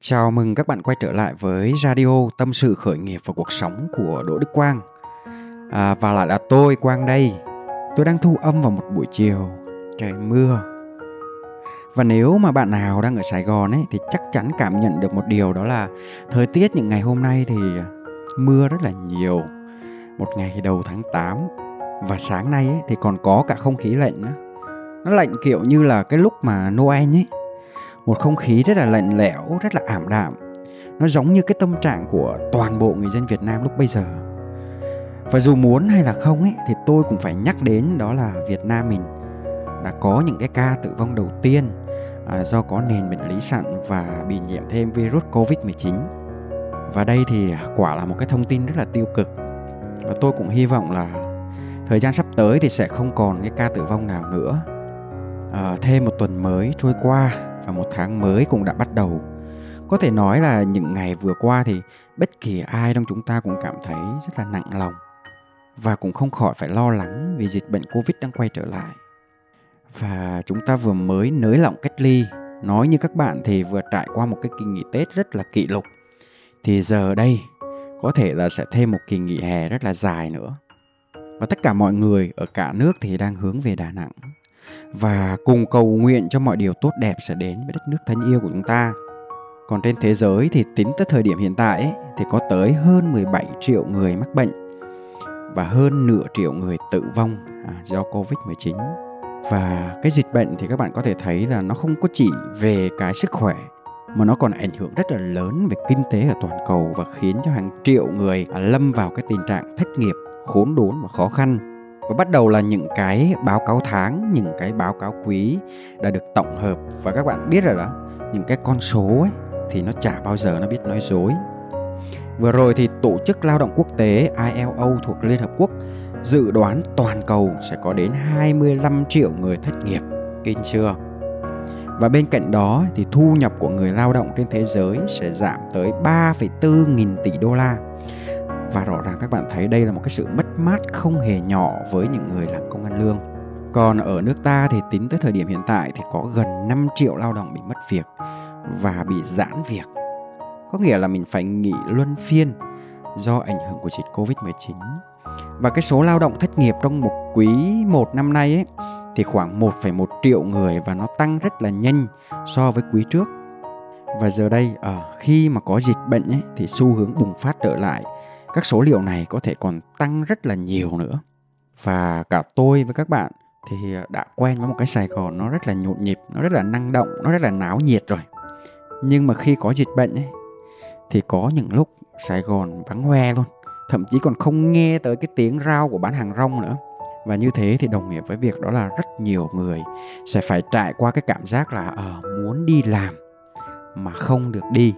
Chào mừng các bạn quay trở lại với radio tâm sự khởi nghiệp và cuộc sống của Đỗ Đức Quang. À, và lại là tôi Quang đây. Tôi đang thu âm vào một buổi chiều trời mưa. Và nếu mà bạn nào đang ở Sài Gòn ấy thì chắc chắn cảm nhận được một điều đó là thời tiết những ngày hôm nay thì mưa rất là nhiều. Một ngày đầu tháng 8 và sáng nay ấy thì còn có cả không khí lạnh nữa. Nó lạnh kiểu như là cái lúc mà Noel ấy một không khí rất là lạnh lẽo rất là ảm đạm nó giống như cái tâm trạng của toàn bộ người dân Việt Nam lúc bây giờ và dù muốn hay là không ấy thì tôi cũng phải nhắc đến đó là Việt Nam mình đã có những cái ca tử vong đầu tiên à, do có nền bệnh lý sẵn và bị nhiễm thêm virus Covid-19. Và đây thì quả là một cái thông tin rất là tiêu cực. Và tôi cũng hy vọng là thời gian sắp tới thì sẽ không còn cái ca tử vong nào nữa. À, thêm một tuần mới trôi qua và một tháng mới cũng đã bắt đầu. Có thể nói là những ngày vừa qua thì bất kỳ ai trong chúng ta cũng cảm thấy rất là nặng lòng và cũng không khỏi phải lo lắng vì dịch bệnh Covid đang quay trở lại. Và chúng ta vừa mới nới lỏng cách ly, nói như các bạn thì vừa trải qua một cái kỳ nghỉ Tết rất là kỷ lục. Thì giờ đây có thể là sẽ thêm một kỳ nghỉ hè rất là dài nữa. Và tất cả mọi người ở cả nước thì đang hướng về Đà Nẵng và cùng cầu nguyện cho mọi điều tốt đẹp sẽ đến với đất nước thân yêu của chúng ta. Còn trên thế giới thì tính tới thời điểm hiện tại ấy, thì có tới hơn 17 triệu người mắc bệnh và hơn nửa triệu người tử vong à, do Covid-19. Và cái dịch bệnh thì các bạn có thể thấy là nó không có chỉ về cái sức khỏe mà nó còn ảnh hưởng rất là lớn về kinh tế ở toàn cầu và khiến cho hàng triệu người à, lâm vào cái tình trạng thất nghiệp, khốn đốn và khó khăn và bắt đầu là những cái báo cáo tháng những cái báo cáo quý đã được tổng hợp. Và các bạn biết rồi đó những cái con số ấy thì nó chả bao giờ nó biết nói dối. Vừa rồi thì tổ chức lao động quốc tế ILO thuộc Liên Hợp Quốc dự đoán toàn cầu sẽ có đến 25 triệu người thất nghiệp kinh chưa? Và bên cạnh đó thì thu nhập của người lao động trên thế giới sẽ giảm tới 3,4 nghìn tỷ đô la và rõ ràng các bạn thấy đây là một cái sự mất mát không hề nhỏ với những người làm công ăn lương. Còn ở nước ta thì tính tới thời điểm hiện tại thì có gần 5 triệu lao động bị mất việc và bị giãn việc. Có nghĩa là mình phải nghỉ luân phiên do ảnh hưởng của dịch Covid-19. Và cái số lao động thất nghiệp trong một quý một năm nay ấy, thì khoảng 1,1 triệu người và nó tăng rất là nhanh so với quý trước. Và giờ đây ở khi mà có dịch bệnh ấy, thì xu hướng bùng phát trở lại các số liệu này có thể còn tăng rất là nhiều nữa và cả tôi với các bạn thì ờ, đã quen với một cái Sài Gòn nó rất là nhộn nhịp, nó rất là năng động, nó rất là náo nhiệt rồi. Nhưng mà khi có dịch bệnh ấy thì có những lúc Sài Gòn vắng hoe luôn, thậm chí còn không nghe tới cái tiếng rao của bán hàng rong nữa. Và như thế thì đồng nghĩa với việc đó là rất nhiều người sẽ phải trải qua cái cảm giác là ờ, uh, muốn đi làm mà không được đi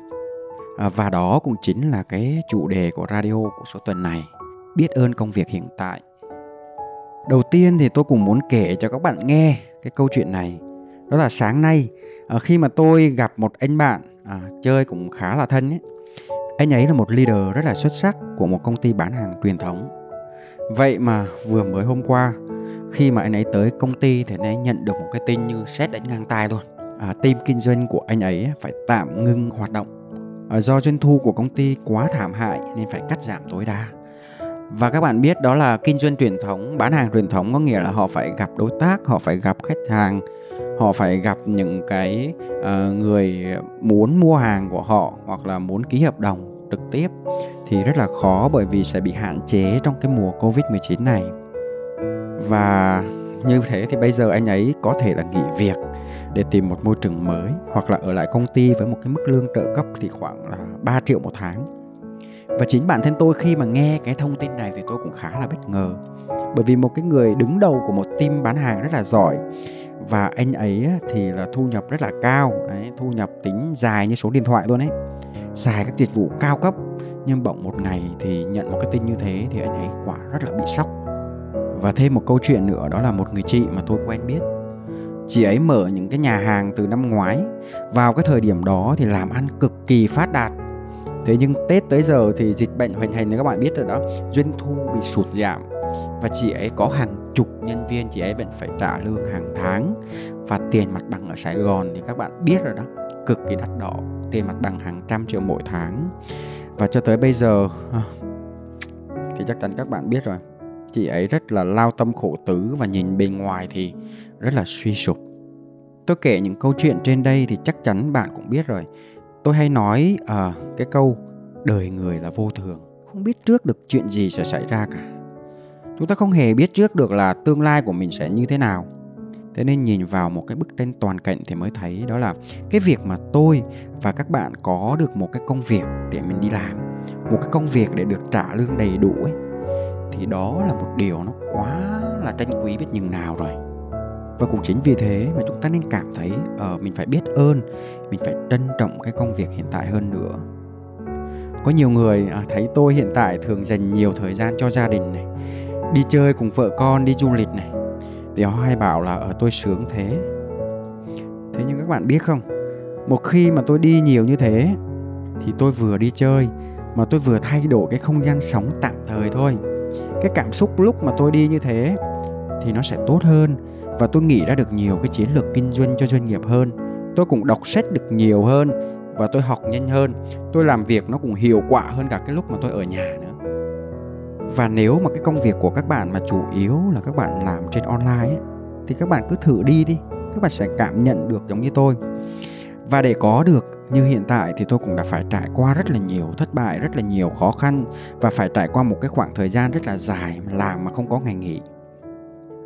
À, và đó cũng chính là cái chủ đề của radio của số tuần này. Biết ơn công việc hiện tại. Đầu tiên thì tôi cũng muốn kể cho các bạn nghe cái câu chuyện này. Đó là sáng nay à, khi mà tôi gặp một anh bạn à, chơi cũng khá là thân ấy. Anh ấy là một leader rất là xuất sắc của một công ty bán hàng truyền thống. Vậy mà vừa mới hôm qua khi mà anh ấy tới công ty thì anh ấy nhận được một cái tin như xét đánh ngang tai luôn. À, team kinh doanh của anh ấy phải tạm ngưng hoạt động. Ờ, do doanh thu của công ty quá thảm hại nên phải cắt giảm tối đa. Và các bạn biết đó là kinh doanh truyền thống bán hàng truyền thống có nghĩa là họ phải gặp đối tác họ phải gặp khách hàng họ phải gặp những cái uh, người muốn mua hàng của họ hoặc là muốn ký hợp đồng trực tiếp thì rất là khó bởi vì sẽ bị hạn chế trong cái mùa covid 19 này. Và như thế thì bây giờ anh ấy có thể là nghỉ việc để tìm một môi trường mới hoặc là ở lại công ty với một cái mức lương trợ cấp thì khoảng là 3 triệu một tháng. Và chính bản thân tôi khi mà nghe cái thông tin này thì tôi cũng khá là bất ngờ. Bởi vì một cái người đứng đầu của một team bán hàng rất là giỏi và anh ấy thì là thu nhập rất là cao, đấy, thu nhập tính dài như số điện thoại luôn ấy. Xài các dịch vụ cao cấp nhưng bỗng một ngày thì nhận một cái tin như thế thì anh ấy quả rất là bị sốc. Và thêm một câu chuyện nữa đó là một người chị mà tôi quen biết Chị ấy mở những cái nhà hàng từ năm ngoái. Vào cái thời điểm đó thì làm ăn cực kỳ phát đạt. Thế nhưng Tết tới giờ thì dịch bệnh hoành hành thì các bạn biết rồi đó, Doanh thu bị sụt giảm. Và chị ấy có hàng chục nhân viên chị ấy vẫn phải trả lương hàng tháng. Và tiền mặt bằng ở Sài Gòn thì các bạn biết rồi đó, cực kỳ đắt đỏ. Tiền mặt bằng hàng trăm triệu mỗi tháng. Và cho tới bây giờ thì chắc chắn các bạn biết rồi chị ấy rất là lao tâm khổ tứ và nhìn bên ngoài thì rất là suy sụp. Tôi kể những câu chuyện trên đây thì chắc chắn bạn cũng biết rồi. Tôi hay nói à, cái câu đời người là vô thường không biết trước được chuyện gì sẽ xảy ra cả. Chúng ta không hề biết trước được là tương lai của mình sẽ như thế nào. Thế nên nhìn vào một cái bức tranh toàn cảnh thì mới thấy đó là cái việc mà tôi và các bạn có được một cái công việc để mình đi làm một cái công việc để được trả lương đầy đủ ấy thì đó là một điều nó quá là tranh quý biết nhường nào rồi. Và cũng chính vì thế mà chúng ta nên cảm thấy uh, mình phải biết ơn mình phải trân trọng cái công việc hiện tại hơn nữa. Có nhiều người uh, thấy tôi hiện tại thường dành nhiều thời gian cho gia đình này đi chơi cùng vợ con đi du lịch này. Thì họ hay bảo là ở uh, tôi sướng thế. Thế nhưng các bạn biết không một khi mà tôi đi nhiều như thế thì tôi vừa đi chơi mà tôi vừa thay đổi cái không gian sống tạm thời thôi cái cảm xúc lúc mà tôi đi như thế thì nó sẽ tốt hơn và tôi nghĩ ra được nhiều cái chiến lược kinh doanh cho doanh nghiệp hơn. Tôi cũng đọc sách được nhiều hơn và tôi học nhanh hơn. Tôi làm việc nó cũng hiệu quả hơn cả cái lúc mà tôi ở nhà nữa. Và nếu mà cái công việc của các bạn mà chủ yếu là các bạn làm trên online ấy, thì các bạn cứ thử đi đi. Các bạn sẽ cảm nhận được giống như tôi. Và để có được như hiện tại thì tôi cũng đã phải trải qua rất là nhiều thất bại, rất là nhiều khó khăn và phải trải qua một cái khoảng thời gian rất là dài làm mà không có ngày nghỉ.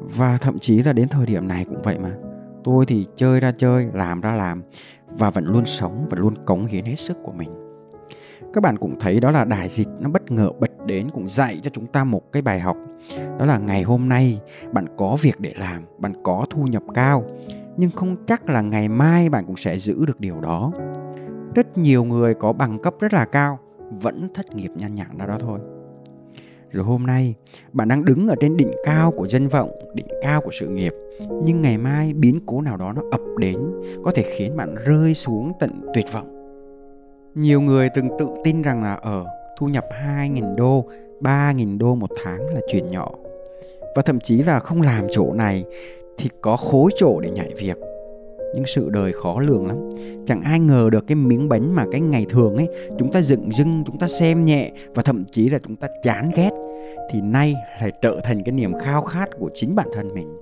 Và thậm chí là đến thời điểm này cũng vậy mà, tôi thì chơi ra chơi, làm ra làm và vẫn luôn sống và luôn cống hiến hết sức của mình. Các bạn cũng thấy đó là đại dịch, nó bất ngờ bật đến cũng dạy cho chúng ta một cái bài học. Đó là ngày hôm nay bạn có việc để làm, bạn có thu nhập cao, nhưng không chắc là ngày mai bạn cũng sẽ giữ được điều đó rất nhiều người có bằng cấp rất là cao vẫn thất nghiệp nhan nhản ra đó thôi. Rồi hôm nay bạn đang đứng ở trên đỉnh cao của dân vọng đỉnh cao của sự nghiệp nhưng ngày mai biến cố nào đó nó ập đến có thể khiến bạn rơi xuống tận tuyệt vọng. Nhiều người từng tự tin rằng là ở thu nhập 2.000 đô, 3.000 đô một tháng là chuyện nhỏ. Và thậm chí là không làm chỗ này thì có khối chỗ để nhảy việc nhưng sự đời khó lường lắm. Chẳng ai ngờ được cái miếng bánh mà cái ngày thường ấy chúng ta dựng dưng chúng ta xem nhẹ và thậm chí là chúng ta chán ghét. Thì nay lại trở thành cái niềm khao khát của chính bản thân mình.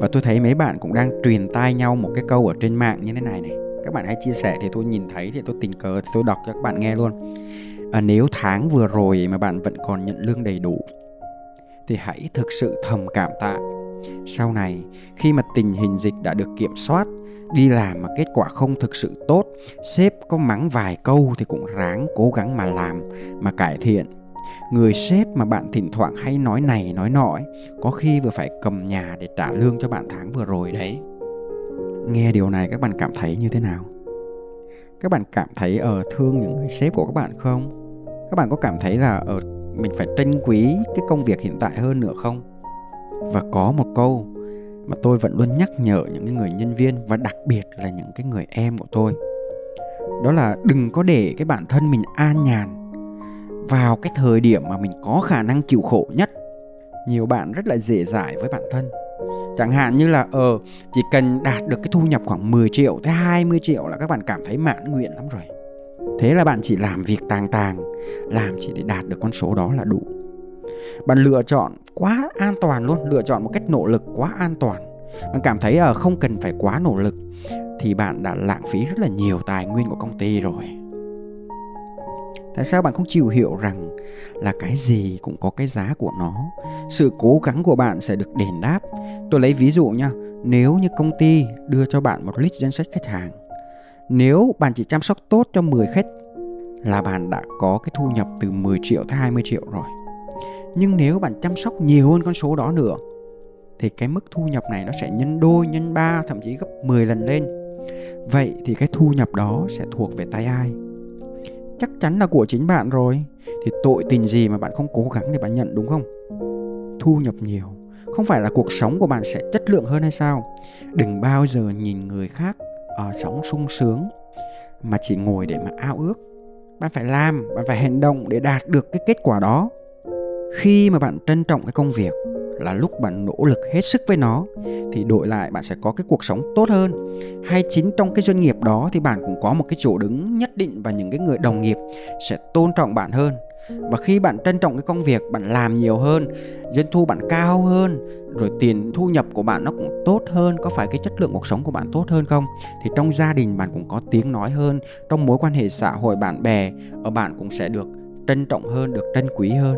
Và tôi thấy mấy bạn cũng đang truyền tai nhau một cái câu ở trên mạng như thế này này. Các bạn hãy chia sẻ thì tôi nhìn thấy thì tôi tình cờ thì tôi đọc cho các bạn nghe luôn. À, nếu tháng vừa rồi mà bạn vẫn còn nhận lương đầy đủ thì hãy thực sự thầm cảm tạ. Sau này khi mà tình hình dịch đã được kiểm soát đi làm mà kết quả không thực sự tốt sếp có mắng vài câu thì cũng ráng cố gắng mà làm mà cải thiện. Người sếp mà bạn thỉnh thoảng hay nói này nói nọ ấy, có khi vừa phải cầm nhà để trả lương cho bạn tháng vừa rồi đấy. Nghe điều này các bạn cảm thấy như thế nào? Các bạn cảm thấy ở uh, thương những người sếp của các bạn không? Các bạn có cảm thấy là ở uh, mình phải trân quý cái công việc hiện tại hơn nữa không? Và có một câu mà tôi vẫn luôn nhắc nhở những cái người nhân viên và đặc biệt là những cái người em của tôi. Đó là đừng có để cái bản thân mình an nhàn vào cái thời điểm mà mình có khả năng chịu khổ nhất. Nhiều bạn rất là dễ dãi với bản thân. Chẳng hạn như là ờ chỉ cần đạt được cái thu nhập khoảng 10 triệu tới 20 triệu là các bạn cảm thấy mãn nguyện lắm rồi. Thế là bạn chỉ làm việc tàng tàng, làm chỉ để đạt được con số đó là đủ bạn lựa chọn quá an toàn luôn, lựa chọn một cách nỗ lực quá an toàn. Bạn cảm thấy là không cần phải quá nỗ lực thì bạn đã lãng phí rất là nhiều tài nguyên của công ty rồi. Tại sao bạn không chịu hiểu rằng là cái gì cũng có cái giá của nó? Sự cố gắng của bạn sẽ được đền đáp. Tôi lấy ví dụ nha, nếu như công ty đưa cho bạn một list danh sách khách hàng, nếu bạn chỉ chăm sóc tốt cho 10 khách là bạn đã có cái thu nhập từ 10 triệu tới 20 triệu rồi nhưng nếu bạn chăm sóc nhiều hơn con số đó nữa, thì cái mức thu nhập này nó sẽ nhân đôi, nhân ba, thậm chí gấp 10 lần lên. Vậy thì cái thu nhập đó sẽ thuộc về tay ai? Chắc chắn là của chính bạn rồi. Thì tội tình gì mà bạn không cố gắng để bạn nhận, đúng không? Thu nhập nhiều, không phải là cuộc sống của bạn sẽ chất lượng hơn hay sao? Đừng bao giờ nhìn người khác ở sống sung sướng mà chỉ ngồi để mà ao ước. Bạn phải làm, bạn phải hành động để đạt được cái kết quả đó khi mà bạn trân trọng cái công việc là lúc bạn nỗ lực hết sức với nó, thì đổi lại bạn sẽ có cái cuộc sống tốt hơn. Hay chính trong cái doanh nghiệp đó thì bạn cũng có một cái chỗ đứng nhất định và những cái người đồng nghiệp sẽ tôn trọng bạn hơn. Và khi bạn trân trọng cái công việc, bạn làm nhiều hơn, doanh thu bạn cao hơn, rồi tiền thu nhập của bạn nó cũng tốt hơn, có phải cái chất lượng cuộc sống của bạn tốt hơn không? Thì trong gia đình bạn cũng có tiếng nói hơn, trong mối quan hệ xã hội bạn bè ở bạn cũng sẽ được trân trọng hơn, được trân quý hơn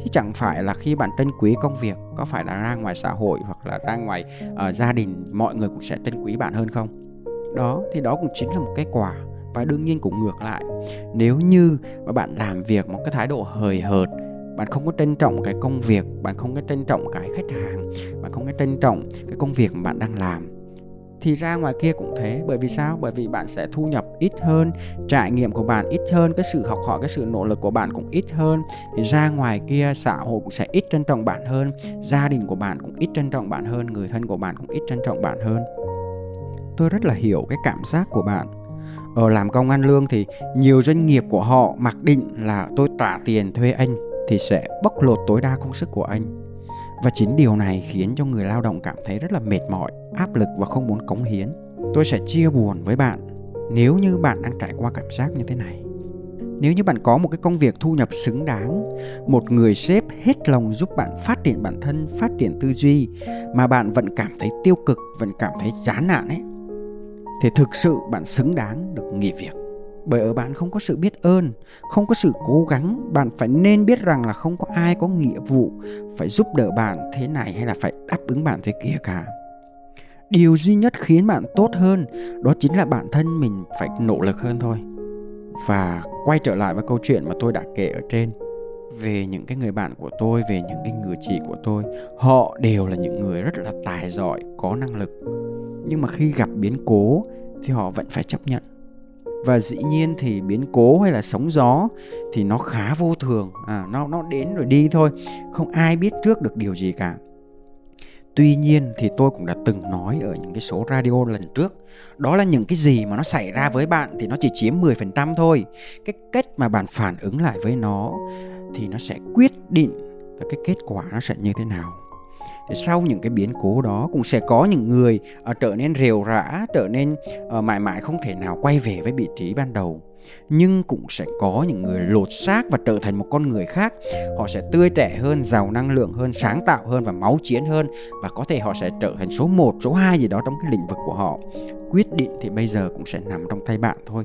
chứ chẳng phải là khi bạn trân quý công việc có phải là ra ngoài xã hội hoặc là ra ngoài uh, gia đình mọi người cũng sẽ trân quý bạn hơn không? Đó thì đó cũng chính là một cái quả và đương nhiên cũng ngược lại. Nếu như mà bạn làm việc một cái thái độ hời hợt bạn không có trân trọng cái công việc bạn không có trân trọng cái khách hàng bạn không có trân trọng cái công việc mà bạn đang làm thì ra ngoài kia cũng thế. Bởi vì sao? Bởi vì bạn sẽ thu nhập ít hơn, trải nghiệm của bạn ít hơn, cái sự học hỏi, cái sự nỗ lực của bạn cũng ít hơn. Thì ra ngoài kia, xã hội cũng sẽ ít trân trọng bạn hơn, gia đình của bạn cũng ít trân trọng bạn hơn, người thân của bạn cũng ít trân trọng bạn hơn. Tôi rất là hiểu cái cảm giác của bạn. Ở làm công ăn lương thì nhiều doanh nghiệp của họ mặc định là tôi trả tiền thuê anh thì sẽ bóc lột tối đa công sức của anh và chính điều này khiến cho người lao động cảm thấy rất là mệt mỏi, áp lực và không muốn cống hiến. Tôi sẽ chia buồn với bạn nếu như bạn đang trải qua cảm giác như thế này. Nếu như bạn có một cái công việc thu nhập xứng đáng, một người sếp hết lòng giúp bạn phát triển bản thân, phát triển tư duy mà bạn vẫn cảm thấy tiêu cực, vẫn cảm thấy chán nản ấy, thì thực sự bạn xứng đáng được nghỉ việc bởi ở bạn không có sự biết ơn, không có sự cố gắng, bạn phải nên biết rằng là không có ai có nghĩa vụ phải giúp đỡ bạn thế này hay là phải đáp ứng bạn thế kia cả. Điều duy nhất khiến bạn tốt hơn đó chính là bản thân mình phải nỗ lực hơn thôi. Và quay trở lại với câu chuyện mà tôi đã kể ở trên. Về những cái người bạn của tôi, về những cái người chị của tôi, họ đều là những người rất là tài giỏi, có năng lực. Nhưng mà khi gặp biến cố thì họ vẫn phải chấp nhận và dĩ nhiên thì biến cố hay là sóng gió thì nó khá vô thường. À, nó nó đến rồi đi thôi. Không ai biết trước được điều gì cả. Tuy nhiên thì tôi cũng đã từng nói ở những cái số radio lần trước. Đó là những cái gì mà nó xảy ra với bạn thì nó chỉ chiếm 10% thôi. Cái cách mà bạn phản ứng lại với nó thì nó sẽ quyết định cái kết quả nó sẽ như thế nào thì sau những cái biến cố đó cũng sẽ có những người uh, trở nên rều rã trở nên uh, mãi mãi không thể nào quay về với vị trí ban đầu. Nhưng cũng sẽ có những người lột xác và trở thành một con người khác. Họ sẽ tươi trẻ hơn giàu năng lượng hơn sáng tạo hơn và máu chiến hơn và có thể họ sẽ trở thành số 1, số 2 gì đó trong cái lĩnh vực của họ. Quyết định thì bây giờ cũng sẽ nằm trong tay bạn thôi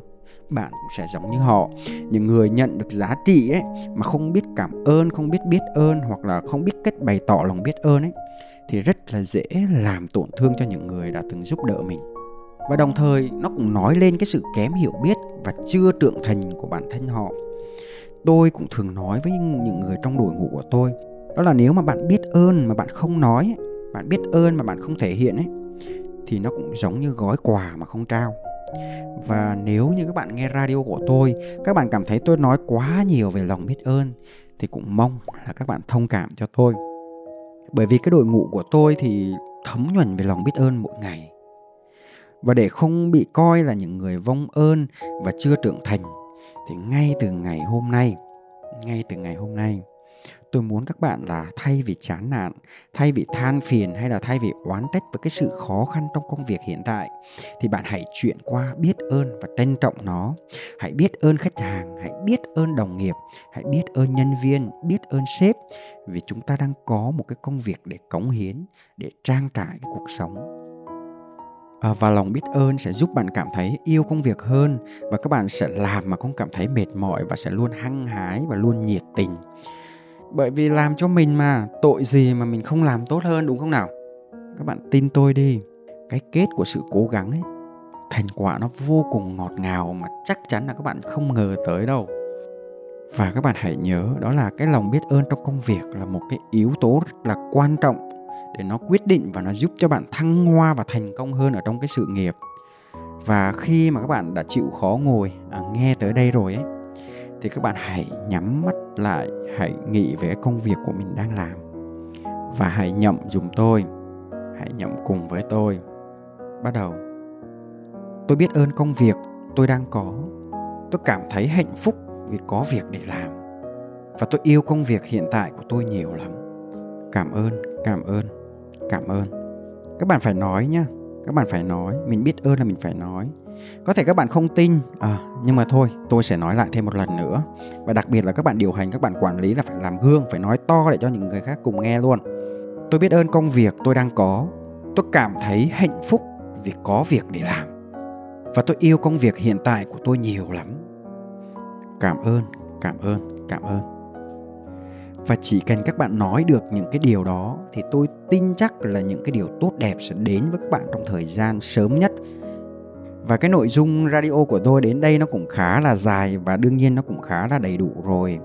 bạn cũng sẽ giống như họ. Những người nhận được giá trị ấy, mà không biết cảm ơn, không biết biết ơn, hoặc là không biết cách bày tỏ lòng biết ơn ấy, thì rất là dễ làm tổn thương cho những người đã từng giúp đỡ mình. Và đồng thời, nó cũng nói lên cái sự kém hiểu biết và chưa trưởng thành của bản thân họ. Tôi cũng thường nói với những người trong đội ngũ của tôi, đó là nếu mà bạn biết ơn mà bạn không nói bạn biết ơn mà bạn không thể hiện ấy, thì nó cũng giống như gói quà mà không trao và nếu như các bạn nghe radio của tôi, các bạn cảm thấy tôi nói quá nhiều về lòng biết ơn, thì cũng mong là các bạn thông cảm cho tôi. Bởi vì cái đội ngũ của tôi thì thấm nhuần về lòng biết ơn mỗi ngày. Và để không bị coi là những người vong ơn và chưa trưởng thành, thì ngay từ ngày hôm nay, ngay từ ngày hôm nay tôi muốn các bạn là thay vì chán nản thay vì than phiền hay là thay vì oán trách với cái sự khó khăn trong công việc hiện tại thì bạn hãy chuyển qua biết ơn và trân trọng nó. Hãy biết ơn khách hàng hãy biết ơn đồng nghiệp hãy biết ơn nhân viên biết ơn sếp vì chúng ta đang có một cái công việc để cống hiến để trang trải cái cuộc sống. À, và lòng biết ơn sẽ giúp bạn cảm thấy yêu công việc hơn và các bạn sẽ làm mà không cảm thấy mệt mỏi và sẽ luôn hăng hái và luôn nhiệt tình bởi vì làm cho mình mà tội gì mà mình không làm tốt hơn đúng không nào? Các bạn tin tôi đi cái kết của sự cố gắng ấy thành quả nó vô cùng ngọt ngào mà chắc chắn là các bạn không ngờ tới đâu. Và các bạn hãy nhớ đó là cái lòng biết ơn trong công việc là một cái yếu tố rất là quan trọng để nó quyết định và nó giúp cho bạn thăng hoa và thành công hơn ở trong cái sự nghiệp. Và khi mà các bạn đã chịu khó ngồi à, nghe tới đây rồi ấy thì các bạn hãy nhắm mắt lại, hãy nghĩ về công việc của mình đang làm. Và hãy nhậm dùng tôi, hãy nhậm cùng với tôi. Bắt đầu. Tôi biết ơn công việc tôi đang có. Tôi cảm thấy hạnh phúc vì có việc để làm. Và tôi yêu công việc hiện tại của tôi nhiều lắm. Cảm ơn cảm ơn cảm ơn. Các bạn phải nói nhá. Các bạn phải nói. Mình biết ơn là mình phải nói có thể các bạn không tin à, nhưng mà thôi tôi sẽ nói lại thêm một lần nữa. Và đặc biệt là các bạn điều hành các bạn quản lý là phải làm gương phải nói to để cho những người khác cùng nghe luôn. Tôi biết ơn công việc tôi đang có. Tôi cảm thấy hạnh phúc vì có việc để làm. Và tôi yêu công việc hiện tại của tôi nhiều lắm. Cảm ơn cảm ơn cảm ơn. Và chỉ cần các bạn nói được những cái điều đó thì tôi tin chắc là những cái điều tốt đẹp sẽ đến với các bạn trong thời gian sớm nhất và cái nội dung radio của tôi đến đây nó cũng khá là dài và đương nhiên nó cũng khá là đầy đủ rồi.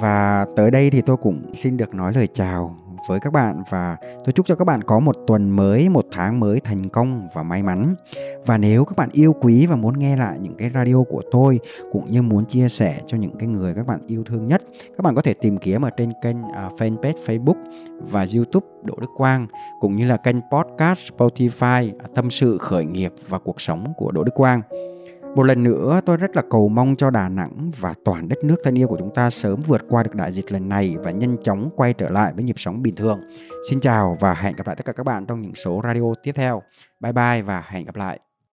Và tới đây thì tôi cũng xin được nói lời chào với các bạn và tôi chúc cho các bạn có một tuần mới, một tháng mới thành công và may mắn. Và nếu các bạn yêu quý và muốn nghe lại những cái radio của tôi cũng như muốn chia sẻ cho những cái người các bạn yêu thương nhất, các bạn có thể tìm kiếm ở trên kênh uh, fanpage Facebook và YouTube Đỗ Đức Quang cũng như là kênh podcast Spotify à, Tâm sự khởi nghiệp và cuộc sống của Đỗ Đức Quang. Một lần nữa, tôi rất là cầu mong cho Đà Nẵng và toàn đất nước thân yêu của chúng ta sớm vượt qua được đại dịch lần này và nhanh chóng quay trở lại với nhịp sống bình thường. Xin chào và hẹn gặp lại tất cả các bạn trong những số radio tiếp theo. Bye bye và hẹn gặp lại.